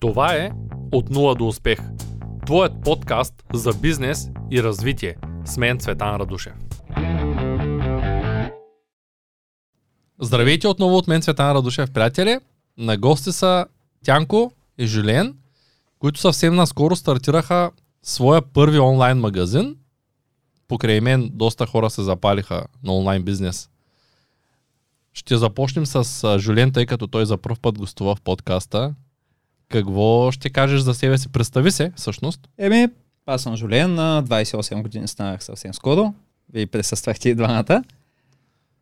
Това е От нула до успех. Твоят подкаст за бизнес и развитие. С мен Цветан Радушев. Здравейте отново от мен Цветан Радушев, приятели. На гости са Тянко и Жилен, които съвсем наскоро стартираха своя първи онлайн магазин. Покрай мен доста хора се запалиха на онлайн бизнес. Ще започнем с Жулен, тъй като той за първ път гостува в подкаста. Какво ще кажеш за себе си? Представи се, всъщност. Еми, аз съм Жулен, на 28 години станах съвсем скоро. Вие присъствахте и двамата.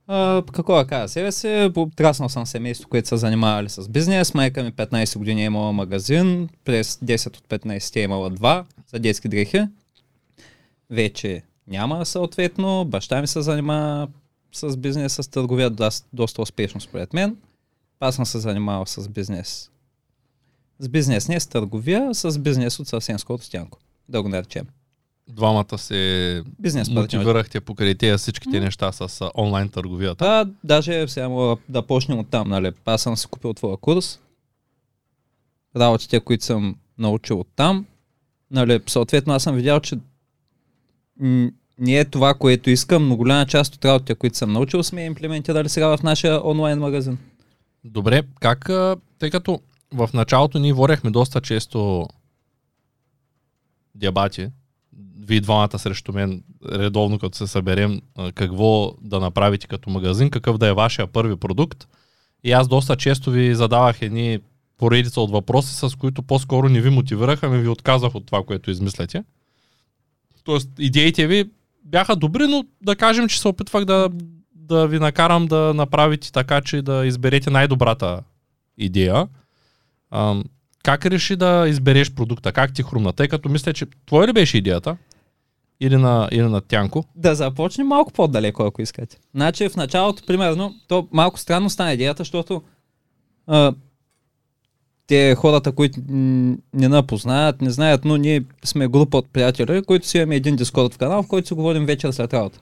А, какво да кажа себе си, траснал съм семейство, което са занимавали с бизнес. Майка ми 15 години е имала магазин, през 10 от 15 е имала два за детски дрехи. Вече няма съответно. Баща ми се занимава с бизнес, с търговия доста успешно според мен. Аз съм се занимавал с бизнес с бизнес не с търговия, с бизнес от съвсем скоро стянко. Да го наречем. Двамата се Бизнес мотивирахте покрай тези всичките mm. неща с а, онлайн търговията. Да, даже сега мога да почнем от там. Нали? Аз съм си купил твоя курс. Работите, които съм научил от там. Нали, съответно, аз съм видял, че не е това, което искам, но голяма част от работите, които съм научил, сме имплементирали сега в нашия онлайн магазин. Добре, как, тъй като в началото ние водехме доста често дебати, вие двамата срещу мен, редовно като се съберем, какво да направите като магазин, какъв да е вашия първи продукт. И аз доста често ви задавах едни поредица от въпроси, с които по-скоро не ви мотивираха, ами ви отказах от това, което измисляте. Тоест, идеите ви бяха добри, но да кажем, че се опитвах да, да ви накарам да направите така, че да изберете най-добрата идея. Как реши да избереш продукта? Как ти хрумна? Тъй като мисля, че твоя ли беше идеята? Или на, или на Тянко? Да започнем малко по-далеко, ако искате. Значи в началото, примерно, то малко странно стана идеята, защото а, те хората, които не напознаят, не знаят, но ние сме група от приятели, които си имаме един дискорд в канал, в който си говорим вечер след работа.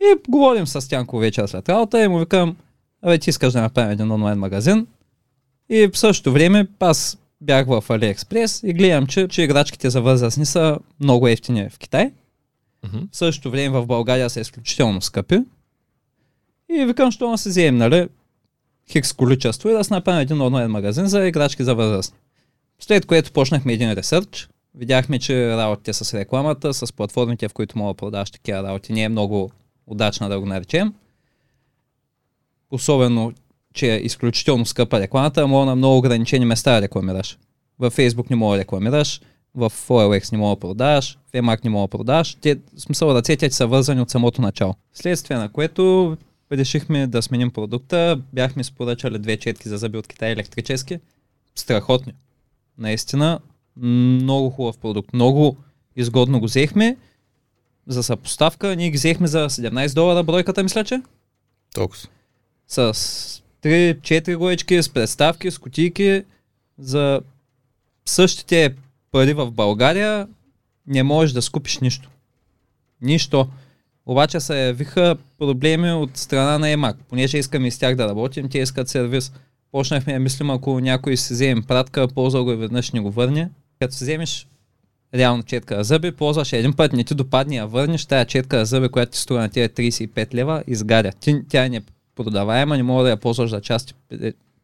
И говорим с Тянко вечер след работа и му викам, абе ти искаш да направим един онлайн магазин, и в същото време аз бях в Алиекспрес и гледам, че, че играчките за възрастни са много ефтини в Китай. Mm-hmm. В същото време в България са изключително скъпи. И викам, що се вземем, нали, хикс количество и да се направим един онлайн магазин за играчки за възрастни. След което почнахме един ресърч. Видяхме, че работите с рекламата, с платформите, в които мога да продаваш такива работи, не е много удачна да го наречем. Особено че е изключително скъпа рекламата, мога на много ограничени места рекламираш. В Facebook не мога да рекламираш, в OLX не мога да продаваш, в Emac не мога да продаваш. Те, в смисъл ръцете ти са вързани от самото начало. Следствие на което решихме да сменим продукта. Бяхме споръчали две четки за зъби от Китай електрически. Страхотни. Наистина, много хубав продукт. Много изгодно го взехме. За съпоставка, ние ги взехме за 17 долара бройката, мисля, че. Толкова. С 3-4 гоечки с представки, с кутийки за същите пари в България не можеш да скупиш нищо. Нищо. Обаче се явиха проблеми от страна на EMAG. Понеже искаме с тях да работим, те искат сервис. Почнахме да мислим, ако някой си вземе пратка, ползва го и веднъж не го върне. Като си вземеш реално четка за зъби, ползваш един път, не ти допадне, а върнеш тая четка за зъби, която ти струва на тия 35 лева, изгаря. Ти, тя не продаваема, не мога да я ползваш за части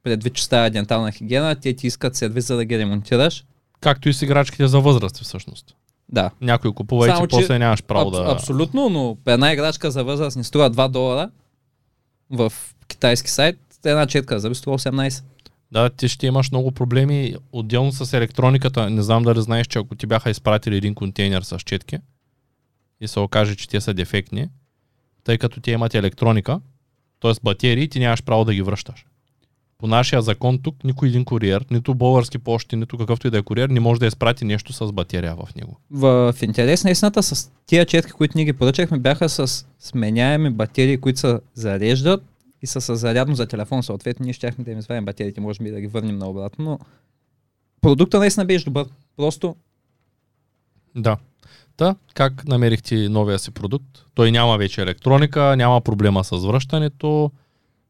предвид, че става дентална хигиена, те ти искат сервис за да ги ремонтираш. Както и с играчките за възраст всъщност. Да. Някой купува Само, и ти после нямаш право аб, да... Абсолютно, но една играчка за възраст не струва 2 долара в китайски сайт, една четка за струва 18. Да, ти ще имаш много проблеми. Отделно с електрониката, не знам дали знаеш, че ако ти бяха изпратили един контейнер с четки и се окаже, че те са дефектни, тъй като те имат електроника, т.е. батерии, ти нямаш право да ги връщаш. По нашия закон тук никой един куриер, нито български почти, нито какъвто и да е куриер, не може да изпрати нещо с батерия в него. В, в интерес на истината, с тия четки, които ние ги поръчахме, бяха с сменяеми батерии, които се зареждат и са с зарядно за телефон. Съответно, ние щяхме да им извадим батериите, може би да ги върнем наобратно, но продукта наистина беше добър. Просто да. Та, как намерихте новия си продукт? Той няма вече електроника, няма проблема с връщането.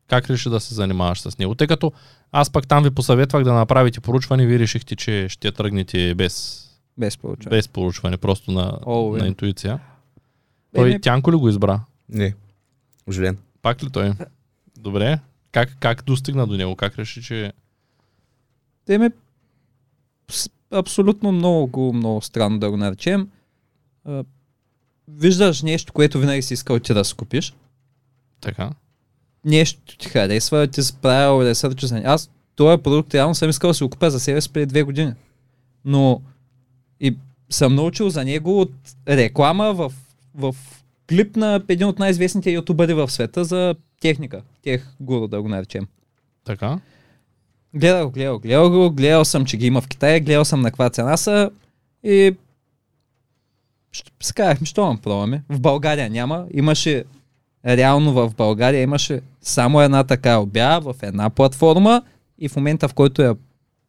как реши да се занимаваш с него? Тъй като аз пък там ви посъветвах да направите поручване, вие решихте, че ще тръгнете без, Без получаване. без поручване, просто на, О, на интуиция. Той Еми, Тянко ли го избра? Не. Оживлен. Пак ли той? Добре. Как, как достигна до него? Как реши, че... Те ме абсолютно много, много странно да го наречем. А, виждаш нещо, което винаги си искал ти да си купиш. Така. Нещо ти харесва, ти си правил ресърч за. Аз този продукт реално съм искал да си го купя за себе си преди две години. Но и съм научил за него от реклама в, в клип на един от най-известните ютубъри в света за техника. Тех гуру да го наречем. Така. Гледал, гледал, гледал го, гледал съм, че ги има в Китай, гледал съм на каква цена са и щ- си казахме, що пробваме. В България няма, имаше реално в България имаше само една така обява в една платформа и в момента в който я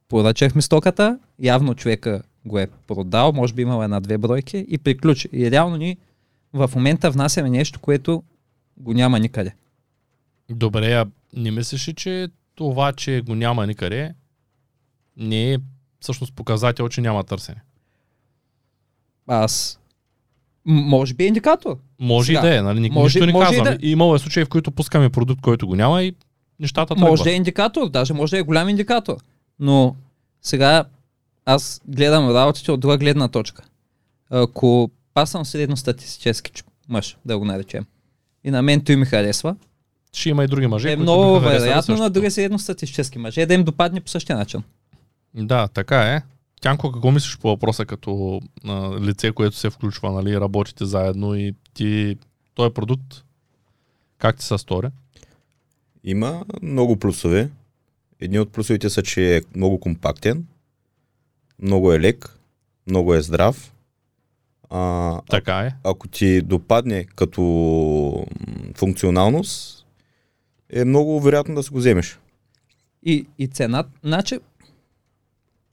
поръчахме стоката, явно човека го е продал, може би имал една-две бройки и приключи. И реално ни в момента внасяме нещо, което го няма никъде. Добре, а не мислиш ли, че това, че го няма никъде, не е всъщност показател, че няма търсене? Аз може би е индикатор. Може Сега, и да е, нали? Ник- може- Нищо не може и казвам. да- Имало е случаи, в които пускаме продукт, който го няма и нещата тръгват. Може да е индикатор, даже може да е голям индикатор. Но сега аз гледам работите от друга гледна точка. Ако аз съм средностатистически мъж, да го наречем, и на мен той ми харесва, Ще има и други мъже, е много вероятно на други средностатистически мъже да им допадне по същия начин. Да, така е. Тянко, какво мислиш по въпроса като а, лице, което се включва, нали, работите заедно и ти, този продукт, как ти се стори? Има много плюсове. Едни от плюсовете са, че е много компактен, много е лек, много е здрав. А, Така е. ако ти допадне като функционалност, е много вероятно да си го вземеш. И, и цената, значи,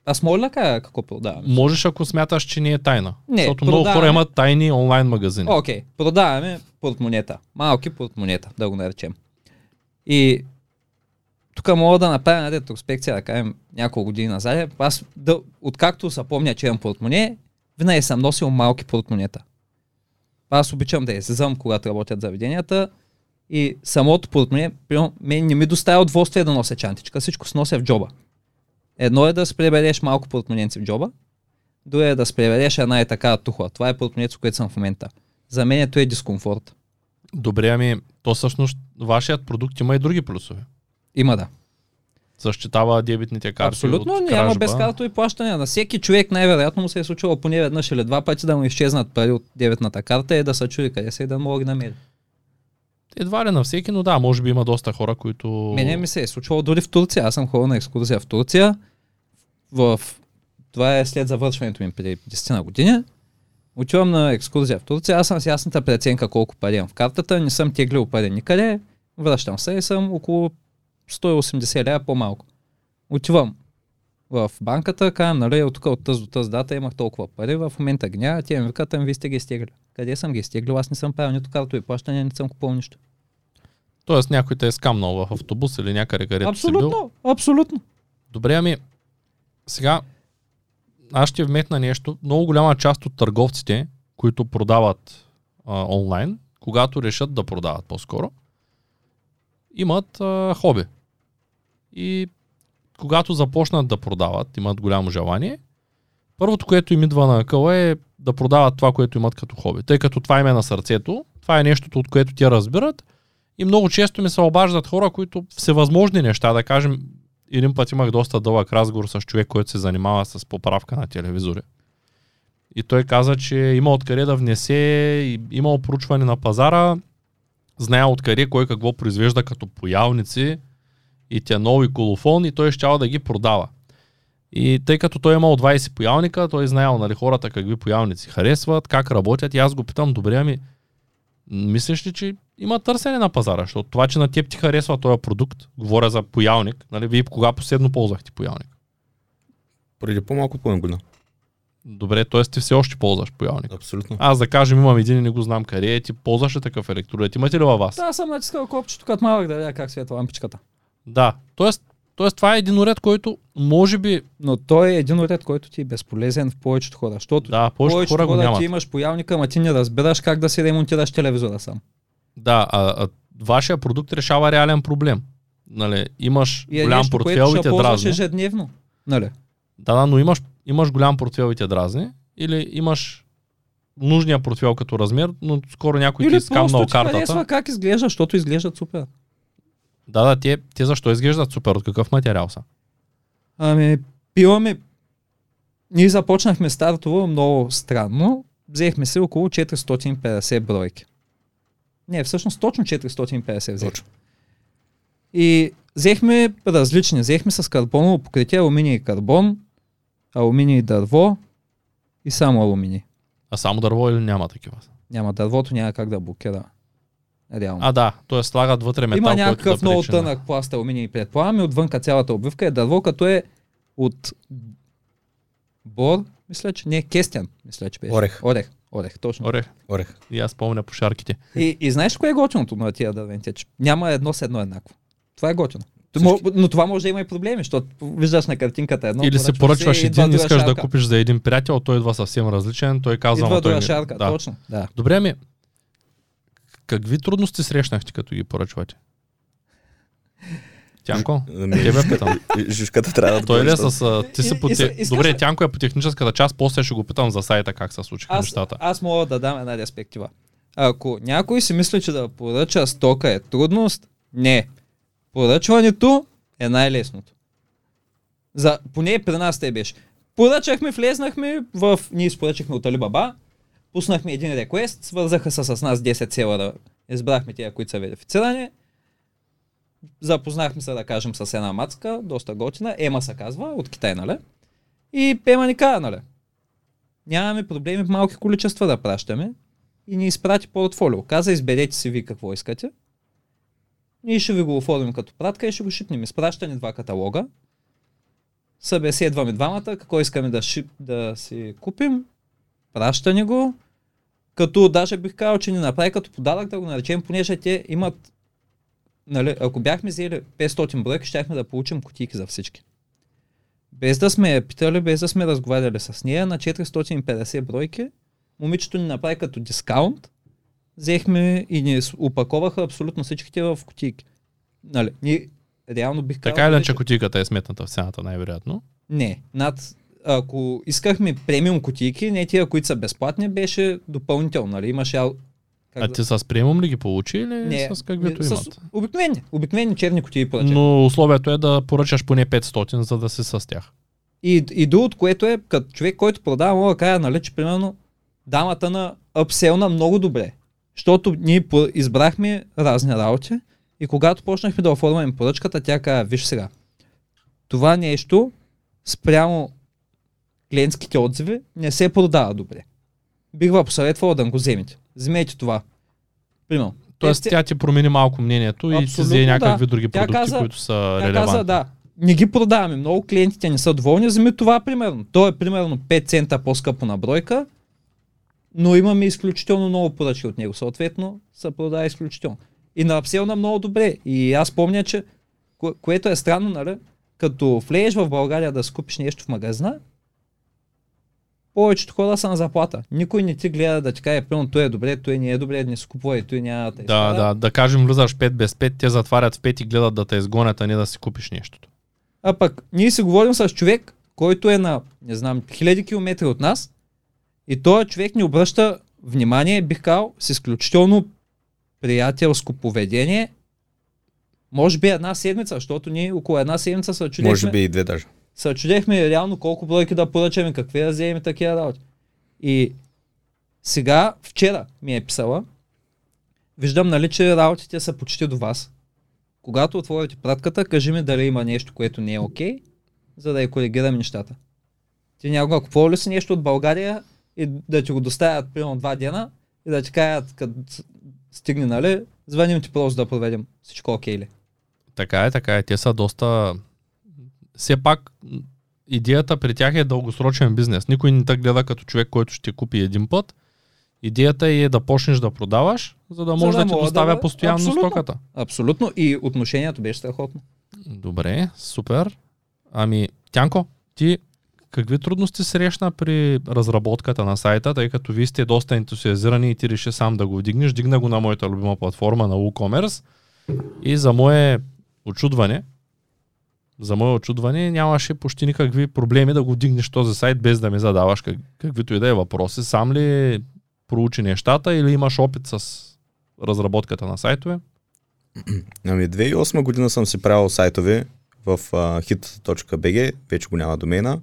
аз мога ли кажа какво продаваме? Можеш, ако смяташ, че не е тайна. Не, Защото много продаваме. хора имат тайни онлайн магазини. Окей, продаваме портмонета. Малки портмонета, да го наречем. И тук мога да направя една ретроспекция, да кажем няколко години назад. Аз, да, откакто се помня, че имам портмоне, винаги съм носил малки портмонета. Аз обичам да излизам, когато работят заведенията. И самото портмоне, мен не ми доставя удоволствие да нося чантичка, всичко се нося в джоба. Едно е да си прибереш малко портмоненци в джоба, друго е да си прибереш една и така тухла. Това е портмонето, с което съм в момента. За мен то е дискомфорт. Добре, ами, то всъщност вашият продукт има и други плюсове. Има да. Защитава дебитните карти Абсолютно от няма безкартови плащания. На всеки човек най-вероятно му се е случило поне веднъж или два пъти да му изчезнат пари от дебетната карта и да се чуди къде са и да мога да намери. Едва ли на всеки, но да, може би има доста хора, които... Мене ми се е случвало дори в Турция. Аз съм ходил на екскурзия в Турция. В... Това е след завършването ми преди 10 на години. Отивам на екскурзия в Турция. Аз съм с ясната преценка колко пари имам в картата. Не съм теглил пари никъде. Връщам се и съм около 180 лева по-малко. Отивам в банката, казвам, нали, от тук от тази до тази дата имах толкова пари, в момента ги няма, тя ми викат, вие сте ги изтегли. Къде съм ги изтеглил? Аз не съм правил нито картови плащания, не съм купувал нищо. Тоест някой те е скамнал в автобус или някъде, където си бил. Абсолютно, абсолютно. Добре, ами, сега аз ще вметна нещо. Много голяма част от търговците, които продават а, онлайн, когато решат да продават по-скоро, имат а, хоби. И когато започнат да продават, имат голямо желание, първото, което им идва на къла е да продават това, което имат като хоби. Тъй като това им е на сърцето, това е нещото, от което те разбират. И много често ми се обаждат хора, които всевъзможни неща, да кажем, един път имах доста дълъг разговор с човек, който се занимава с поправка на телевизори. И той каза, че има откъде да внесе, има проучване на пазара, знае откъде кой какво произвежда като поялници и тя нови колофон и той ще да ги продава. И тъй като той е имал 20 поялника, той знаел нали, хората какви поялници харесват, как работят и аз го питам, добре, ами мислиш ли, че има търсене на пазара, защото това, че на теб ти харесва този продукт, говоря за поялник, нали, вие кога последно ползвахте поялник? Преди по-малко от година. Добре, т.е. ти все още ползваш поялник. Абсолютно. Аз да кажем имам един и не го знам къде е, ти ползваш ли такъв електролет? Имате ли във вас? Да, аз съм натискал копчето като малък да видя как светва лампичката. Да. Тоест, тоест това е един уред, който може би, Но той е един уред, който ти е безполезен в повечето хора. Защото да, повечето повечето хора го нямат. ти имаш поялника, ама ти не разбираш как да си ремонтираш телевизора сам. Да, а, а вашия продукт решава реален проблем. Нали, имаш И е голям нещо, портфел и те дразни. ежедневно. Нали? Да, да, но имаш, имаш голям портфел и те дразни. Или имаш нужния портфел като размер, но скоро някой ти Или е скамнал просто ти картата. харесва как изглежда, защото изглеждат супер. Да, да, те, те защо изглеждат супер? От какъв материал са? Ами, пиламе... Ние започнахме стартово много странно. Взехме се около 450 бройки. Не, всъщност точно 450 взехме. Точно. И взехме различни. Взехме с карбоново покритие, алуминий и карбон, алуминий и дърво и само алуминий. А само дърво или няма такива? Няма дървото, няма как да блокира. Реално. А, да, т.е. слагат вътре метал, Има някакъв да много тънък пласт алуминий предполагам и отвънка цялата обвивка е дърво, като е от бор, мисля, че не, кестен, мисля, че беше. Орех. Орех, орех, точно. Орех. Орех. И аз помня по шарките. И, и знаеш кое е готиното на тия дървените? Че няма едно с едно еднакво. Това е готино. Всички- Но това може да има и проблеми, защото виждаш на картинката едно. Или си поръчваш се един, искаш да шарка. купиш за един приятел, той идва съвсем различен, той казва, Идва той друга ми... шарка, да. точно. Да. Добре, ами, какви трудности срещнахте, като ги поръчвате? Тянко, Ами, тебе питам. Жушката трябва да Той ли е с... Ти си по Добре, Тянко е по техническата част, после ще го питам за сайта как се случиха Аз, нещата. аз мога да дам една перспектива. Ако някой си мисли, че да поръча стока е трудност, не. Поръчването е най-лесното. За, поне при нас те беше. Поръчахме, влезнахме в... Ние споръчахме от Алибаба, пуснахме един реквест, свързаха се с нас 10 селера, избрахме тия, които са верифицирани, запознахме се, да кажем, с една мацка, доста готина, Ема се казва, от Китай, нали? И Ема ни каза, нали? нямаме проблеми в малки количества да пращаме и ни изпрати портфолио. Каза, изберете си ви какво искате. Ние ще ви го оформим като пратка и ще го шипнем. Изпраща ни два каталога. Събеседваме двамата, какво искаме да, шип, да си купим. Праща ни го. Като даже бих казал, че ни направи като подарък да го наречем, понеже те имат нали, ако бяхме взели 500 бройки, щяхме да получим кутийки за всички. Без да сме питали, без да сме разговаряли с нея, на 450 бройки, момичето ни направи като дискаунт, взехме и ни опаковаха абсолютно всичките в кутийки. Нали, ние реално бих казал... Така или нали, иначе кутийката е сметната в цената, най-вероятно. Не, над... Ако искахме премиум кутийки, не тия, които са безплатни, беше допълнително, нали? Имаше... Как А да- ти с премиум ли ги получи или не, с каквито не, имат? Обикновени, обикновени черни кутии поръчах. Но условието е да поръчаш поне 500, за да си с тях. И, и другото, което е, като човек, който продава, мога да кажа, нали, че примерно дамата на апселна много добре. Защото ние избрахме разни работи и когато почнахме да оформяме поръчката, тя каза, виж сега, това нещо спрямо клиентските отзиви не се продава добре. Бих ви посъветвала да го вземете. Вземете това. Примерно. Тоест тя ти промени малко мнението и ти Абсолютно, взе някакви да. други Тя продукти, каза- които са Тя релевантни. каза, да, не ги продаваме. Много клиентите не са доволни, вземи това примерно. То е примерно 5 цента по-скъпо на бройка, но имаме изключително много поръчки от него. Съответно, се продава изключително. И на апселна много добре. И аз помня, че кое, което е странно, нали? Като влезеш в България да скупиш нещо в магазина, повечето хора са на заплата. Никой не ти гледа да ти каже, примерно, той е добре, той не е добре, не си купува и той няма да Да, да, да кажем, влизаш 5 без 5, те затварят в 5 и гледат да те изгонят, а не да си купиш нещото. А пък ние си говорим с човек, който е на, не знам, хиляди километри от нас и този човек ни обръща внимание, бих казал, с изключително приятелско поведение. Може би една седмица, защото ние около една седмица се чудехме, Може би и две даже. Се чудехме реално колко бройки да поръчаме, какви да вземем такива работи. И сега, вчера ми е писала, виждам, нали, че работите са почти до вас. Когато отворите пратката, кажи ми дали има нещо, което не е окей, за да я коригираме нещата. Ти някога купувал ли си нещо от България и да ти го доставят примерно два дена и да ти кажат, като стигне, нали, звъним ти просто да проведем всичко окей ли. Така е, така е. Те са доста... Все пак, идеята при тях е дългосрочен бизнес. Никой не те гледа като човек, който ще купи един път. Идеята е да почнеш да продаваш, за да За може да да, ти доставя да- постоянно Абсолютно. стоката. Абсолютно. И отношението беше страхотно. Добре, супер. Ами, Тянко, ти какви трудности срещна при разработката на сайта, тъй като вие сте доста ентусиазирани и ти реши сам да го вдигнеш. Дигна го на моята любима платформа на WooCommerce и за мое очудване, за мое очудване нямаше почти никакви проблеми да го вдигнеш този сайт без да ми задаваш как, каквито и да е въпроси. Сам ли проучи нещата или имаш опит с разработката на сайтове? Ами 2008 година съм си правил сайтове в uh, hit.bg, вече го няма домена,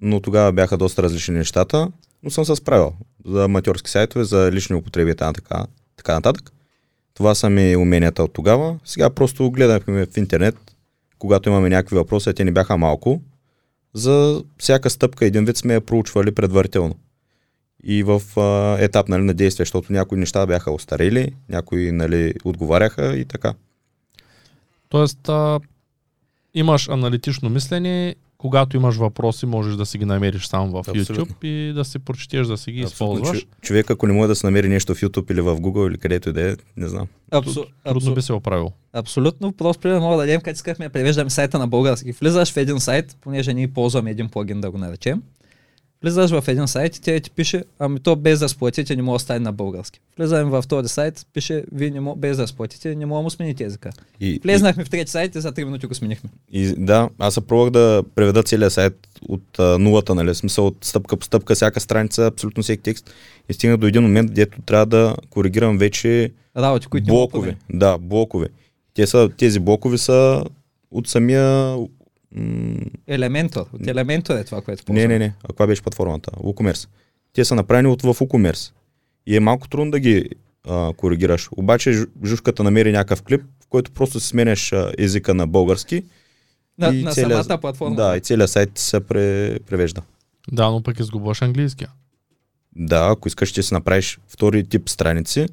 но тогава бяха доста различни нещата, но съм се справил за аматьорски сайтове, за лични употреби и така, така нататък. Това са ми уменията от тогава. Сега просто гледахме в интернет, когато имаме някакви въпроси, а те ни бяха малко. За всяка стъпка един вид сме я проучвали предварително. И в а, етап нали, на действие, защото някои неща бяха остарели, някои нали, отговаряха и така. Тоест, а, имаш аналитично мислене, когато имаш въпроси, можеш да си ги намериш сам в Абсолютно. YouTube и да си прочетеш, да си ги Абсолютно. използваш. Човек, ако не може да се намери нещо в YouTube или в Google или където и да е, не знам. Абсу... Трудно би се оправил. Абсолютно. Просто пример мога да дадем, като искахме да превеждаме сайта на български. Влизаш в един сайт, понеже ние ползваме един плагин да го наречем. Влизаш в един сайт и тя ти пише, ами то без да сплатите не мога да стане на български. Влизаме в този сайт, пише, вие не мога, без да сплатите не мога да му смените езика. И, Влезнахме в трети сайт и за 3 минути го сменихме. и, и, да, аз се пробвах да преведа целият сайт от а, нулата, нали, смисъл от стъпка по стъпка, всяка страница, абсолютно всеки текст. И стигна до един момент, дето трябва да коригирам вече Работи, които блокове. Да, блокове. Те са, тези блокове са от самия... М- Елементор. От елементор е това, което не, ползваме. не, не. А каква беше платформата? WooCommerce. Те са направени от в WooCommerce. И е малко трудно да ги а, коригираш. Обаче Жу- Жушката намери някакъв клип, в който просто си сменяш а, езика на български. На, и на целият- самата платформа. Да, и целият сайт ти се пре, превежда. Да, но пък изгубваш английския. Да, ако искаш, ще си направиш втори тип страници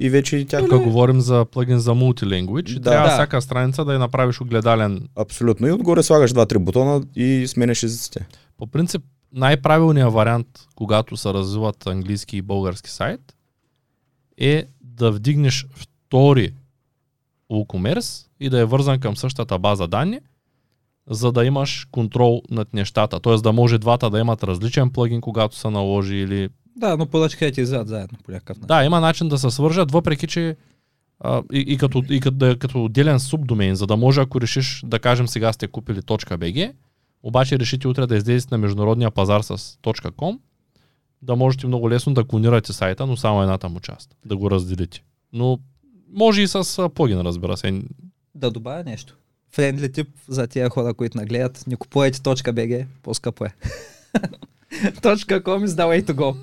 и вече тя... Тук говорим за плагин за. Да. Да. Трябва Да. всяка страница да я направиш огледален. Абсолютно. И отгоре слагаш два-три бутона и сменяш езиците. По принцип, най-правилният вариант, когато се развиват английски и български сайт, е да вдигнеш втори WooCommerce и да е вързан към същата база данни, за да имаш контрол над нещата. Т.е. да може двата да имат различен плагин, когато се наложи или Да, но поръчките излизат заедно по някакъв начин. Да, има начин да се свържат, въпреки че а, и, и, като, и като, да като отделен субдомен, за да може, ако решиш, да кажем сега сте купили .bg, обаче решите утре да излезете на международния пазар с .com, да можете много лесно да клонирате сайта, но само едната му част, да го разделите. Но може и с плагин, разбира се. Да добавя нещо. Френдли тип за тия хора, които нагледат. Не купувайте .bg, по-скъпо е. .com is the way to go.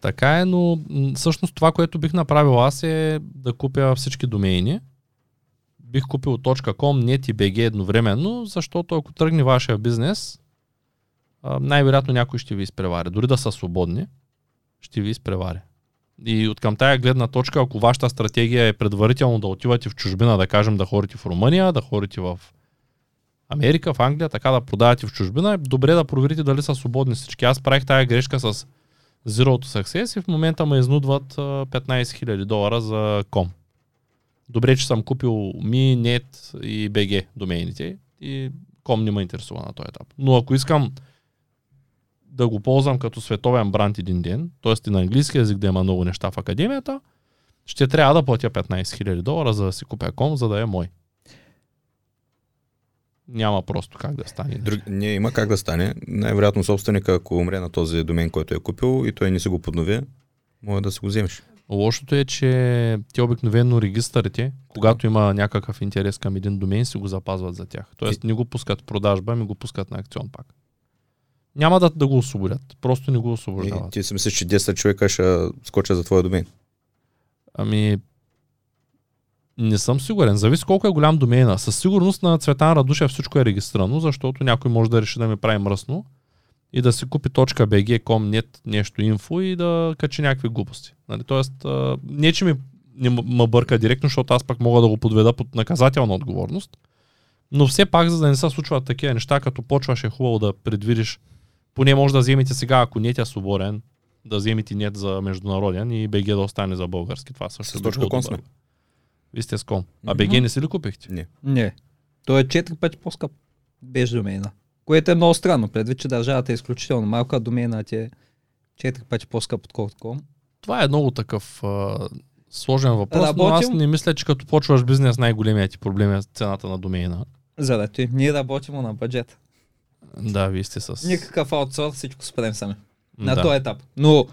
Така е, но всъщност това, което бих направил аз е да купя всички домейни. Бих купил .com, net и BG едновременно, защото ако тръгне вашия бизнес, най-вероятно някой ще ви изпревари. Дори да са свободни, ще ви изпревари. И от към тая гледна точка, ако вашата стратегия е предварително да отивате в чужбина, да кажем да ходите в Румъния, да ходите в Америка, в Англия, така да продавате в чужбина, е добре да проверите дали са свободни всички. Аз правих тая грешка с Zero to Success и в момента ме изнудват а, 15 000 долара за ком. Добре, че съм купил Mi, Net и BG домейните и ком не ме интересува на този етап. Но ако искам да го ползвам като световен бранд един ден, т.е. и на английски язик да има много неща в академията, ще трябва да платя 15 000 долара, за да си купя ком, за да е мой. Няма просто как да стане. Друг, не, има как да стане. Най-вероятно собственика, ако умре на този домен, който е купил и той не си го поднови, може да си го вземеш. Лошото е, че те обикновено регистърите, когато има някакъв интерес към един домен, си го запазват за тях. Тоест не го пускат продажба, ми го пускат на акцион пак. Няма да, да го освободят, просто не го И освобождават. ти си мислиш, че 10 човека ще скочат за твоя домен. Ами, не съм сигурен. Зависи колко е голям домейна. Със сигурност на Цветан Радушев всичко е регистрирано, защото някой може да реши да ми прави мръсно и да си купи .bg, com, net, нещо инфо и да качи някакви глупости. Нали? Тоест, не че ми не ме бърка директно, защото аз пък мога да го подведа под наказателна отговорност. Но все пак, за да не се случват такива неща, като почваш е хубаво да предвидиш, поне може да вземете сега, ако нет е свободен, да вземете нет за международен и БГ да остане за български. Това също С би точка било ком добре. сме. Вие сте с ком. А БГ не си ли купихте? Не. Не. Той е четири пъти по-скъп. Без домейна. Което е много странно, предвид, че държавата е изключително малка, а домейна ти е четири пъти по-скъп отколкото ком. Това е много такъв а, сложен въпрос, но аз Работим. не мисля, че като почваш бизнес най-големият ти проблем е цената на домейна. Заради ние работим на бюджет. Да, вие сте с... Никакъв аутсорс, всичко спрем сами. На да. този етап. Но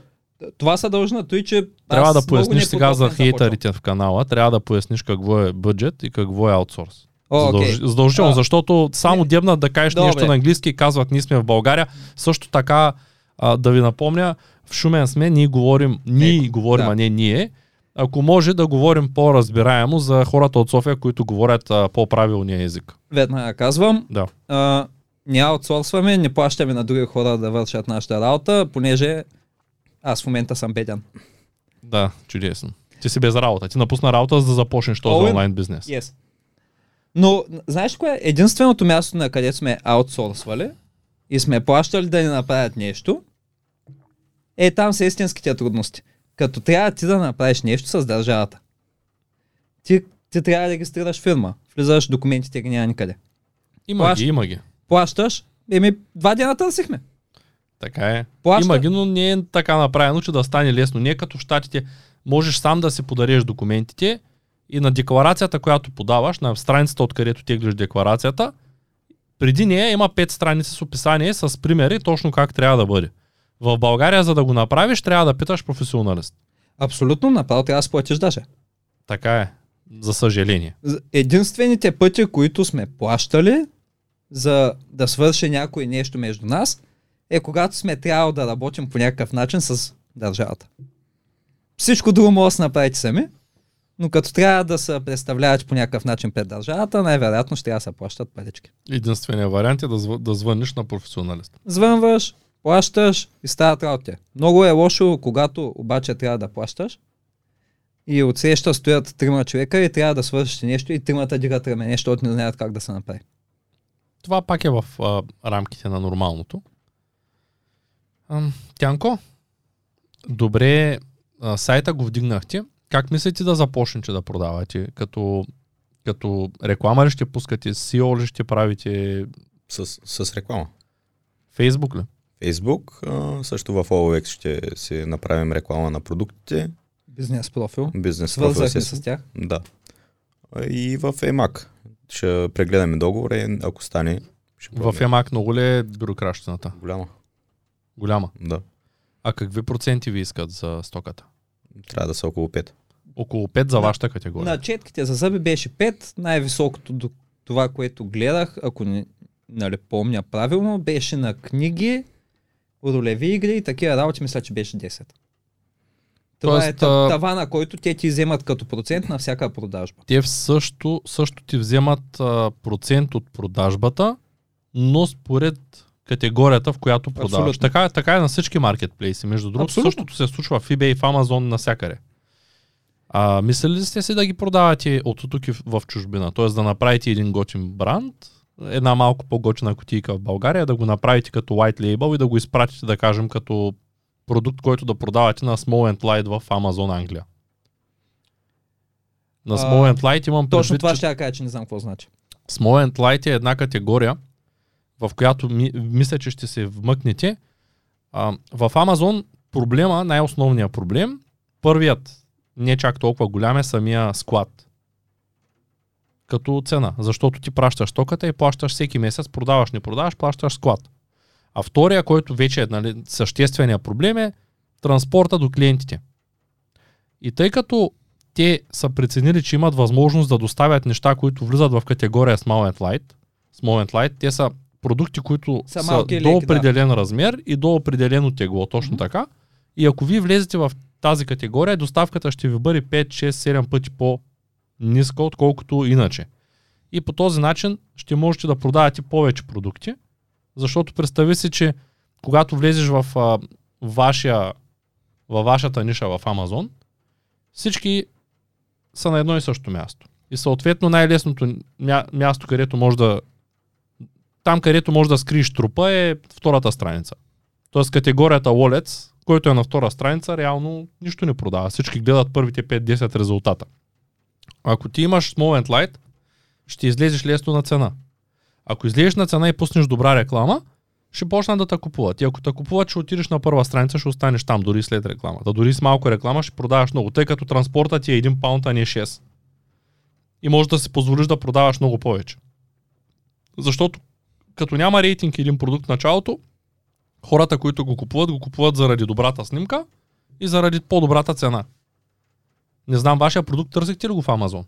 това се дължи на той, че Трябва да поясниш сега за хейтерите в канала, трябва да поясниш какво е бюджет и какво е аутсорс. О. Задълж... Задължително, А, защото само не. дебнат да кажеш Добре. нещо на английски и казват ние сме в България. Също така а, да ви напомня, в Шумен сме, ние говорим, ние Еко, говорим, да. а не ние. Ако може да говорим по-разбираемо за хората от София, които говорят а, по-правилния език. Веднага казвам, Да. а, не аутсорсваме, не плащаме на други хора да вършат нашата работа, понеже аз в момента съм беден. Да, чудесно. Ти си без работа. Ти напусна работа, за да започнеш този Оуен? онлайн бизнес. Yes. Но, знаеш кое е единственото място, на където сме аутсорсвали и сме плащали да ни направят нещо, е там са истинските трудности. Като трябва ти да направиш нещо с държавата. Ти, ти трябва да регистрираш фирма. Влизаш, документите ги няма никъде. Има Плащ- ги, има ги. Плащаш, еми два дена търсихме. Така е. Плаща. Има ги, но не е така направено, че да стане лесно. Не е като щатите. Можеш сам да си подариш документите и на декларацията, която подаваш, на страницата, откъдето теглиш декларацията, преди нея има 5 страници с описание, с примери точно как трябва да бъде. В България, за да го направиш, трябва да питаш професионалист. Абсолютно, направо трябва да сплатиш даже. Така е. За съжаление. Единствените пъти, които сме плащали за да свърши някой нещо между нас, е когато сме трябвало да работим по някакъв начин с държавата. Всичко друго може да се направите сами, но като трябва да се представляваш по някакъв начин пред държавата, най-вероятно ще трябва да се плащат парички. Единственият вариант е да, зв... да звъниш на професионалист. Звънваш, плащаш и стават работи. Много е лошо, когато обаче трябва да плащаш и отсреща стоят трима човека и трябва да свършиш нещо и тримата дигат рамене, защото не знаят как да се направи. Това пак е в а, рамките на нормалното. Ам, Тянко, добре, а, сайта го вдигнахте. Как мислите да започнете да продавате? Като, като реклама ли ще пускате, SEO ли ще правите, С, с реклама. Facebook ли? Фейсбук, също в OLX ще си направим реклама на продуктите, Бизнес профил. бизнес профил, Свързахме с тях. Да. И в EMAC. Ще прегледаме договора и ако стане, ще В. Емак много ли е бюрокращината? Голяма. Голяма. Да. А какви проценти ви искат за стоката? Трябва да са около 5. Около 5 за вашата категория. На четките за зъби беше 5, най-високото до това, което гледах, ако не нали, помня правилно, беше на книги, ролеви игри и такива работи, мисля, че беше 10. Това Тоест, е тавана, който те ти вземат като процент на всяка продажба. те също, също ти вземат а, процент от продажбата, но според категорията, в която продаваш. Абсолютно. Така, така е на всички маркетплейси. Между другото, Абсолютно. същото се случва в eBay, в Amazon, навсякъде. А, мислили ли сте си да ги продавате от тук и в- чужбина? Т.е. да направите един готин бранд, една малко по-готина кутийка в България, да го направите като white label и да го изпратите, да кажем, като продукт, който да продавате на Small and Light в Amazon Англия. На Small and Light имам Точно предвид, това че ще я кажа, че не знам какво значи. Small and Light е една категория, в която ми, мисля, че ще се вмъкнете. А, в Amazon проблема, най-основният проблем, първият, не чак толкова голям е самия склад. Като цена, защото ти пращаш токата и плащаш всеки месец, продаваш, не продаваш, плащаш склад. А втория, който вече е нали, същественият проблем е транспорта до клиентите. И тъй като те са преценили, че имат възможност да доставят неща, които влизат в категория Small and Light. Small and Light, те са продукти, които Са са, до леки, да. определен размер и до определено тегло, точно така. И ако вие влезете в тази категория, доставката ще ви бъде 5, 6, 7 пъти по-ниска, отколкото иначе. И по този начин ще можете да продавате повече продукти, защото представи си, че когато влезеш в а, вашия, във вашата ниша в Amazon, всички са на едно и също място. И съответно най-лесното мя, място, където може да там, където може да скриеш трупа е втората страница. Тоест категорията Wallets, който е на втора страница, реално нищо не продава. Всички гледат първите 5-10 резултата. Ако ти имаш and Light, ще излезеш лесно на цена. Ако излезеш на цена и пуснеш добра реклама, ще почнат да те купуват. И ако те купуват, ще отидеш на първа страница, ще останеш там, дори след рекламата. Дори с малко реклама ще продаваш много, тъй като транспорта ти е 1 паунт, а не 6. И може да си позволиш да продаваш много повече. Защото като няма рейтинг един продукт в началото, хората, които го купуват, го купуват заради добрата снимка и заради по-добрата цена. Не знам, вашия продукт търсихте ли го в Амазон?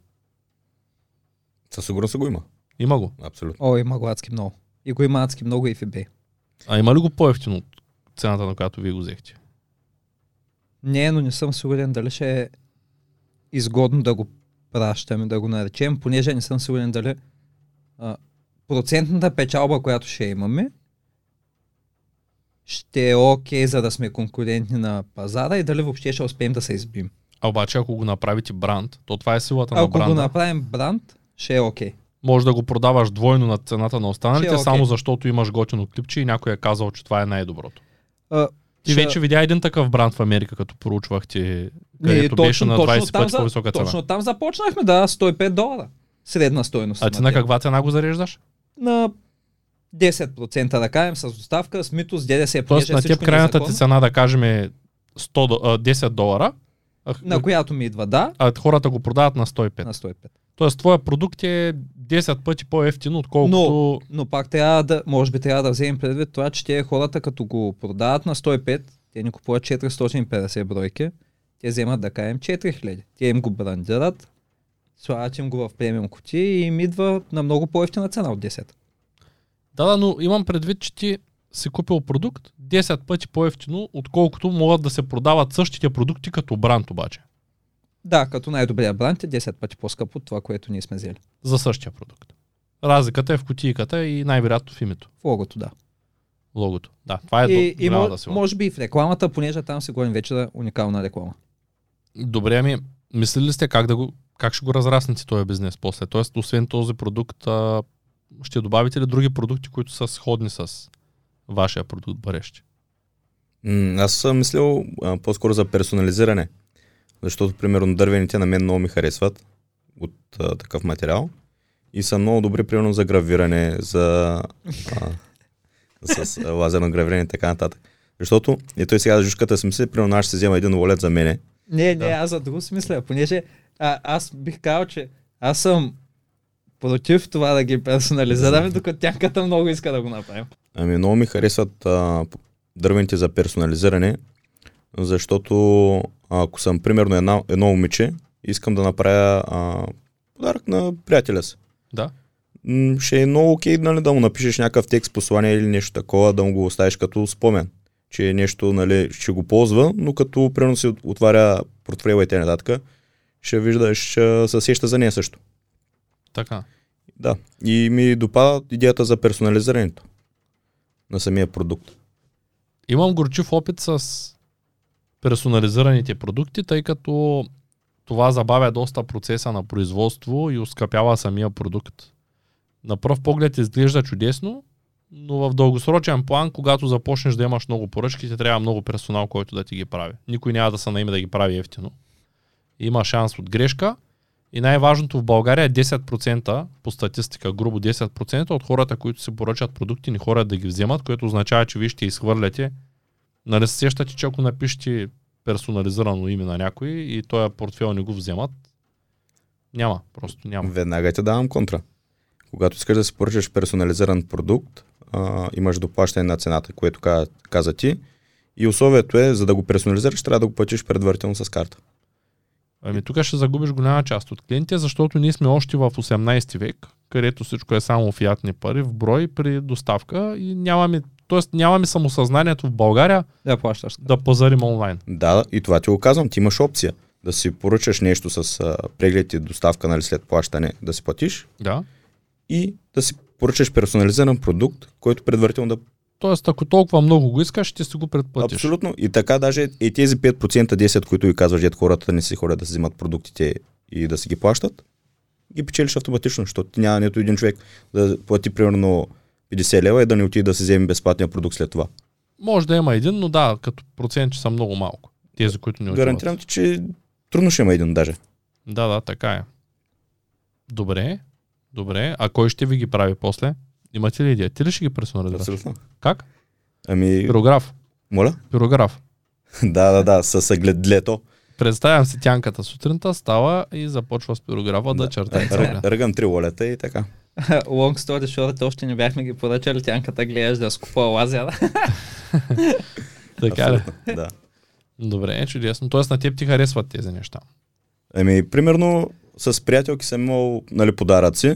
Със сигурност го има. Има го. Абсолютно. О, има го адски много. И го има адски много и в eBay. А има ли го по-ефтино от цената, на която вие го взехте? Не, но не съм сигурен дали ще е изгодно да го пращаме, да го наречем, понеже не съм сигурен дали а, процентната печалба, която ще имаме, ще е окей, за да сме конкурентни на пазара и дали въобще ще успеем да се избим. А обаче, ако го направите бранд, то това е силата на Ако бранда. го направим бранд, ще е окей. Може да го продаваш двойно на цената на останалите, е окей. само защото имаш готино клипче и някой е казал, че това е най-доброто. А, Ти ще- вече видя един такъв бранд в Америка, като поручвахте, Не, където беше на 20 там пъти по-висока цена. Точно там започнахме, да, 105 долара. Средна стойност. А ти на каква цена го зареждаш? На 10% да кажем с доставка, с мито, с ДДС. Тоест на теб крайната ти цена да кажем е 100, до- а, 10 долара, На която ми идва, да, а хората го продават на 105. на 105. Тоест твоя продукт е 10 пъти по-ефтин, отколкото... Но пак трябва да, може би трябва да вземем предвид това, че те хората като го продават на 105, те ни купуват 450 бройки, те вземат да кажем 4000. Те им го брандират, слагат им го в премиум кутии и им идва на много по-ефтина цена от 10. Да, да, но имам предвид, че ти си купил продукт 10 пъти по-ефтино, отколкото могат да се продават същите продукти като бранд обаче. Да, като най-добрия бранд е 10 пъти по-скъп от това, което ние сме взели. За същия продукт. Разликата е в кутийката и най-вероятно в името. В логото, да. Логото. Да, това е и, до, и голяма мо, да сила. може би и в рекламата, понеже там си говорим вече за уникална реклама. Добре, ами, мислили ли сте как, да го, как ще го разраснете този бизнес после? Тоест, освен този продукт, а, ще добавите ли други продукти, които са сходни с вашия продукт Барещи? Аз съм мислил а, по-скоро за персонализиране. Защото, примерно, дървените на мен много ми харесват от а, такъв материал. И са много добри, примерно, за гравиране, за а, с а, лазерно гравиране и така нататък. Защото, и той сега жушката си мисли, примерно, аз ще взема един волет за мене. Не, не, Да. аз за друго си мисля, понеже а, аз бих казал, че аз съм против това да ги персонализираме, докато тянката много иска да го направим. Ами много ми харесват а, дървените за персонализиране, защото ако съм примерно една, едно момиче, искам да направя а, подарък на приятеля си. Да. М, Ще е много окей нали, да му напишеш някакъв текст, послание или нещо такова, да му го оставиш като спомен, че нещо нали, ще го ползва, но като примерно си от- отваря портфела и т.н. ще виждаш, се сеща за нея също. Така. Да. И ми допада идеята за персонализирането на самия продукт. Имам горчив опит с персонализираните продукти, тъй като това забавя доста процеса на производство и ускъпява самия продукт. На пръв поглед изглежда чудесно, но в дългосрочен план, когато започнеш да имаш много поръчки, ти трябва много персонал, който да ти ги прави. Никой няма да се наиме да ги прави ефтино. Има шанс от грешка. И най-важното в България е 10% по статистика, грубо 10% от хората, които си поръчат продукти, не хората да ги вземат, което означава, че вие ще изхвърляте. Нали се сещате, че ако напишете персонализирано име на някой и този портфел не го вземат, няма, просто няма. Веднага ти давам контра. Когато искаш да си поръчаш персонализиран продукт, а, имаш доплащане на цената, което каза, каза ти. И условието е, за да го персонализираш, трябва да го платиш предварително с карта. Ами тук ще загубиш голяма част от клиентите, защото ние сме още в 18 век, където всичко е само фиатни пари в брой при доставка и нямаме, т.е. нямаме самосъзнанието в България Да, плащаш. да пазарим онлайн. Да, и това ти го казвам. Ти имаш опция да си поръчаш нещо с а, преглед и доставка нали, след плащане, да си платиш Да. и да си поръчаш персонализиран продукт, който предварително да... Тоест, ако толкова много го искаш, ще си го предплатиш. Абсолютно. И така даже и тези 5% 10, които ви казваш, дет хората не си ходят да си взимат продуктите и да си ги плащат, ги печелиш автоматично, защото ти няма нито един човек да плати примерно 50 лева и да не отиде да си вземе безплатния продукт след това. Може да има един, но да, като процент, че са много малко. Тези, които не отиват. Гарантирам ти, че трудно ще има един даже. Да, да, така е. Добре, добре. А кой ще ви ги прави после? Имате ли идея? Ти ли ще ги персонализираш? Абсолютно. Как? Ами, Пирограф. моля? Пирограф. да, да, да, с гледлето. Представям си тянката сутринта, става и започва с пирографа да, да чертае. Ръгам три лолета и така. Long story short, още не бяхме ги поръчали, тянката гледаш да скупа лазера. Така ли? Да. Добре, чудесно. Тоест на теб ти харесват тези неща. Еми, примерно, с приятелки съм имал нали, подаръци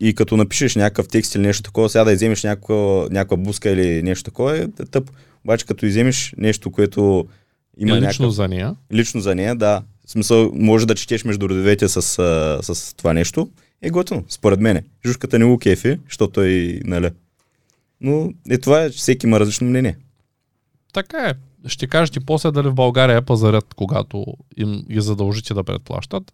и като напишеш някакъв текст или нещо такова, сега да иземеш някаква, някаква буска или нещо такова, е, е тъп. Обаче като иземеш нещо, което има Има лично някакъв... за нея. лично за нея, да. В смисъл, може да четеш между редовете с, с това нещо. Е готино, според мене. Жушката не го кефи, защото е, нали. Но е това, е, че всеки има различно мнение. Така е. Ще кажеш ти после дали в България е пазарят, когато им ги задължите да предплащат,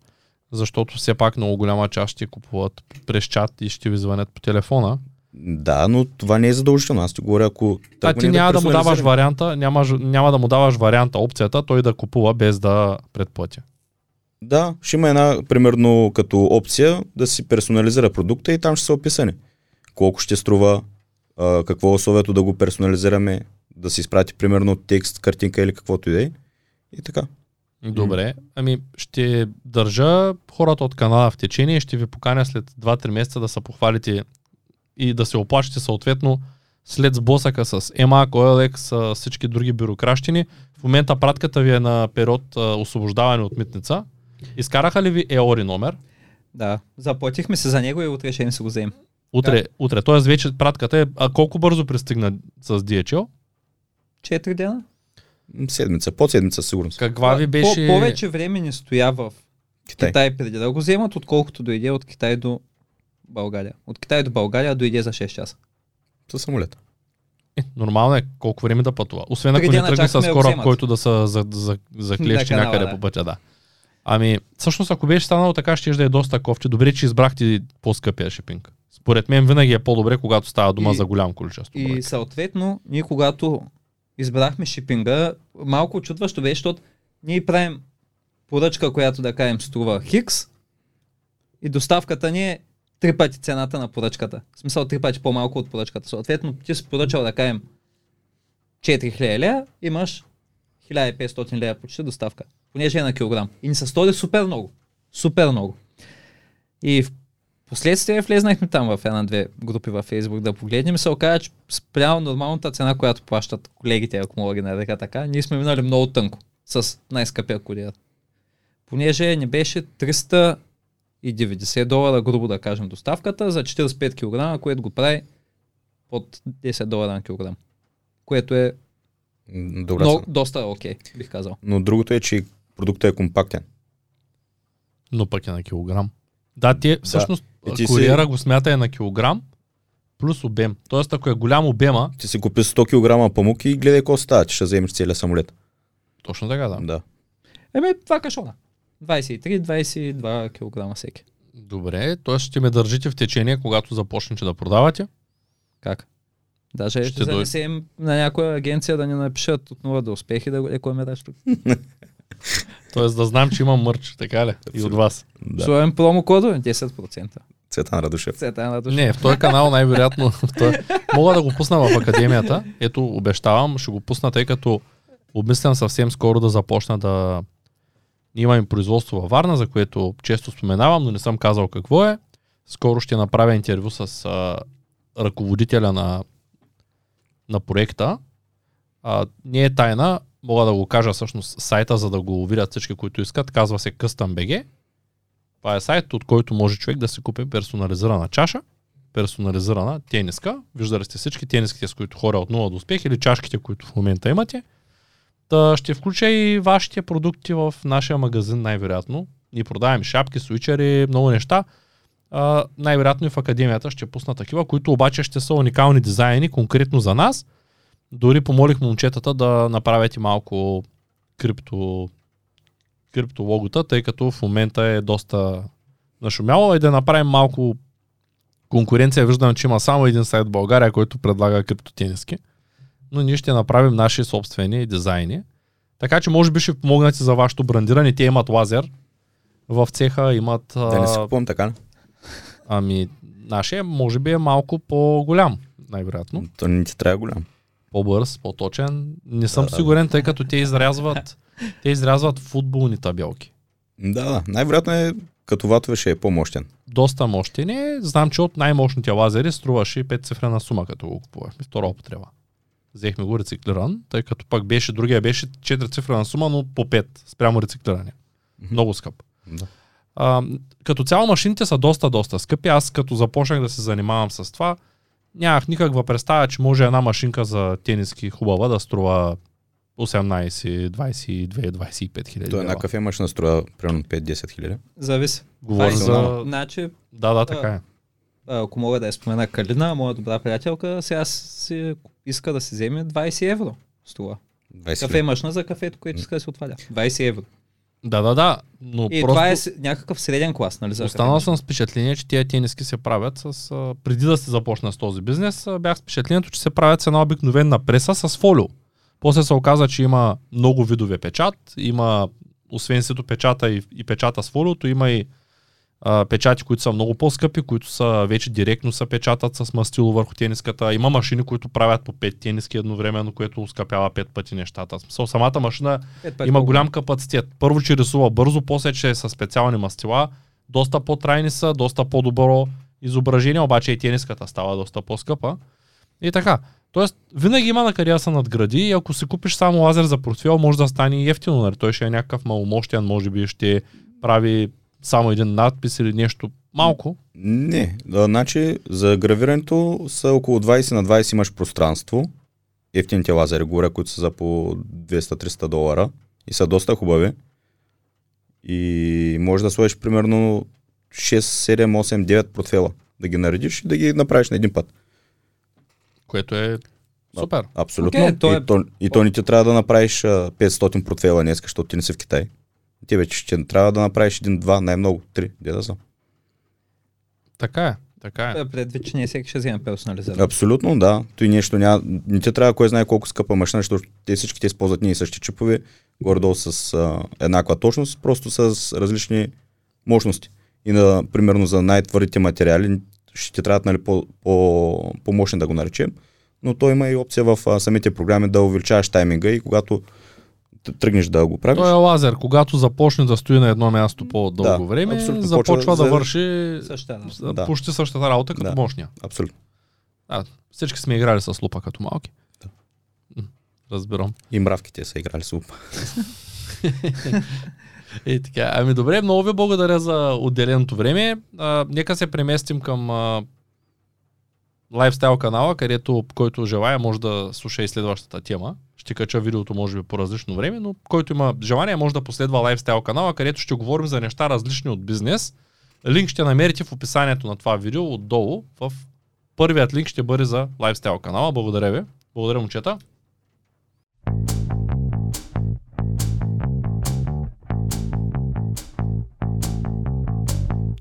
защото все пак много голяма част ще купуват през чат и ще ви звънят по телефона. Да, но това не е задължително. Аз ти говоря, ако... А ти няма да му даваш варианта, няма, няма да му даваш варианта, опцията, той да купува без да предплати. Да, ще има една, примерно, като опция да си персонализира продукта и там ще са описани. Колко ще струва, какво е условието да го персонализираме, да си изпрати, примерно, текст, картинка или каквото и да е. И така. Добре, ами ще държа хората от канала в течение ще ви поканя след 2-3 месеца да се похвалите и да се оплачете съответно след сблъсъка с OLX, с всички други бюрокращини. В момента пратката ви е на период а, освобождаване от митница. Изкараха ли ви EORI номер? Да, заплатихме се за него и утре ще им се го вземем. Утре, утре. Тоест вече пратката е... А колко бързо пристигна с DHL? Четири дена? Седмица, под седмица, сигурно. Каква ви беше... По- повече време не стоя в Китай. Китай преди да го вземат, отколкото дойде от Китай до България. От Китай до България дойде за 6 часа. Със самолета. Е, Нормално е колко време да пътува. Освен ако не тръгне с кораб, който да са за, за, за клещи Да, канала, някъде да. по пътя, да. Ами, всъщност, ако беше станало така, ще да е доста кофти. Добре, че избрахте по-скъпия шипинг. Според мен винаги е по-добре, когато става дума И- за голям количество. И бройка. съответно, ние когато избрахме шипинга, малко очудващо беше, защото ние правим поръчка, която да кажем струва Хикс и доставката ни е три пъти цената на поръчката. В смисъл три пъти по-малко от поръчката. Съответно, ти си поръчал да кажем 4000 лея, имаш 1500 лея почти доставка. Понеже е на килограм. И ни се стори супер много. Супер много. И в Последствие влезнахме там в една-две групи във Facebook да погледнем и се оказа, че спрямо нормалната цена, която плащат колегите, ако мога да ги нарека така, ние сме минали много тънко с най-скъпия куриер. Понеже не беше 390 долара, грубо да кажем, доставката за 45 кг, което го прави под 10 долара на килограм. Което е много, цена. доста окей, бих казал. Но другото е, че продуктът е компактен. Но пък е на килограм. Да, ти всъщност И ти си- куриера го смята е на килограм плюс обем. Тоест, ако е голям обема, Ти си купи 100 кг памук и гледай какво става, че ще вземеш целия самолет. точно така да. Да. Еми, това кашона. 23-22 кг всеки. Добре, т.е. ще ме държите в течение, когато започнете да продавате. Как? Даже Ще занесем на някоя агенция да ни напишат от нула до успехи да го рекламираш тук. Тоест да знам, че имам мърч, така ли? И от вас. да. Сложим промокода 10%. Цветан Радушев. Цета на душа. Не, в този канал най-вероятно. този- Мога да го пусна в академията. Ето, обещавам, ще го пусна, тъй като обмислям съвсем скоро да започна да Ние имаме производство във Варна, за което често споменавам, но не съм казал какво е. Скоро ще направя интервю с а, ръководителя на, на проекта. А, не е тайна, мога да го кажа всъщност сайта, за да го видят всички, които искат. Казва се CustomBG. Това е сайт, от който може човек да си купи персонализирана чаша, персонализирана тениска. Виждали сте всички тениските, с които хора от 0 до успех или чашките, които в момента имате. Та ще включа и вашите продукти в нашия магазин, най-вероятно. Ние продаваме шапки, суичери, много неща. А, най-вероятно и в академията ще пусна такива, които обаче ще са уникални дизайни, конкретно за нас. Дори помолих момчетата да направят и малко крипто, криптологота, тъй като в момента е доста нашумяло и да направим малко конкуренция. Виждам, че има само един сайт в България, който предлага криптотениски. Но ние ще направим наши собствени дизайни. Така че може би ще помогнете за вашето брандиране. Те имат лазер в цеха, имат... Да не си купувам така? Ами, нашия може би е малко по-голям, най-вероятно. То не ти трябва голям. По-бърз, по-точен. Не съм Да, да. сигурен, тъй като те изрязват, те изрязват футболни табелки. Да, да. Най-вероятно е като ватове ще е по-мощен. Доста мощен е. Знам, че от най-мощните лазери струваше 5 цифрена сума, като го купувахме. Втора употреба. Взехме го рециклиран, тъй като пък беше, другия беше 4 цифрена сума, но по 5 спрямо рециклиране. Много скъп. Да. А, като цяло машините са доста, доста скъпи. Аз като започнах да се занимавам с това, нямах никаква представа, че може една машинка за тениски хубава да струва 18, 22, 25 хиляди. То една кафе машина струва примерно 5-10 хиляди. Зависи. Говоря Това за... Значи, Да, да, така е. ако мога да я спомена Калина, моя добра приятелка, сега си иска да си вземе 20 евро. Струва. 20 Кафе машина за кафето, което иска да се отваля. 20 евро. Да, да, да. Но И просто това е с- някакъв среден клас, нали? За останал кафе съм с впечатление, че тия тениски се правят с... Преди да се започна с този бизнес, бях с впечатлението, че се правят с една обикновена преса с фолио. После се оказа, че има много видове печат. Има, освен сито печата и, и печата с фолиото, има и а, печати, които са много по-скъпи, които са вече директно са печатат с мастило върху тениската. Има машини, които правят по 5 тениски едновременно, което ускъпява 5 пъти нещата. Смисъл, самата машина има голям капацитет. Първо, че рисува бързо, после, че е със специални мастила, доста по-трайни са, доста по-добро изображение, обаче и тениската става доста по-скъпа. И така. Тоест, винаги има на къде се надгради и ако си купиш само лазер за портфел, може да стане и ефтино. Нали? Той ще е някакъв маломощен, може би ще прави само един надпис или нещо малко. Не, да, значи за гравирането са около 20 на 20 имаш пространство. Ефтините лазери, говоря, които са за по 200-300 долара и са доста хубави. И може да сложиш примерно 6, 7, 8, 9 портфела. Да ги наредиш и да ги направиш на един път. Което е супер. Абсолютно. Окей, то е- И, то, и то не ти трябва да направиш а, 500 портфела днес, защото ти не си в Китай. Ти вече ще трябва да направиш един, два, най-много, три. Де да знам. Така е. Така е. Е, Предвид, че не всеки ще вземе персонализиран. Абсолютно, да. Той нещо няма. Не ти трябва кой знае колко скъпа машина, защото те всички те използват ние и същи чипове, горе-долу с а, еднаква точност, просто с различни мощности. И на, примерно за най-твърдите материали ще ти трябват нали, по, по, по-мощни да го наречем, но то има и опция в а, самите програми да увеличаваш тайминга и когато тръгнеш да го правиш, Той е лазер. Когато започне да стои на едно място по-дълго Да, време, абсолютно. започва Почва да върши Същата. Да. почти същата работа като Да. мощния. абсолютно. А, всички сме играли с лупа като малки. Да. Разбирам. И мравките са играли с лупа. И така, ами добре, много ви благодаря за отделеното време. А, нека се преместим към а, лайфстайл канала, където който желая може да слуша и следващата тема. Ще кача видеото може би по различно време, но който има желание може да последва лайфстайл канала, където ще говорим за неща различни от бизнес. Линк ще намерите в описанието на това видео отдолу. В първият линк ще бъде за лайфстайл канала. Благодаря ви. Благодаря, момчета.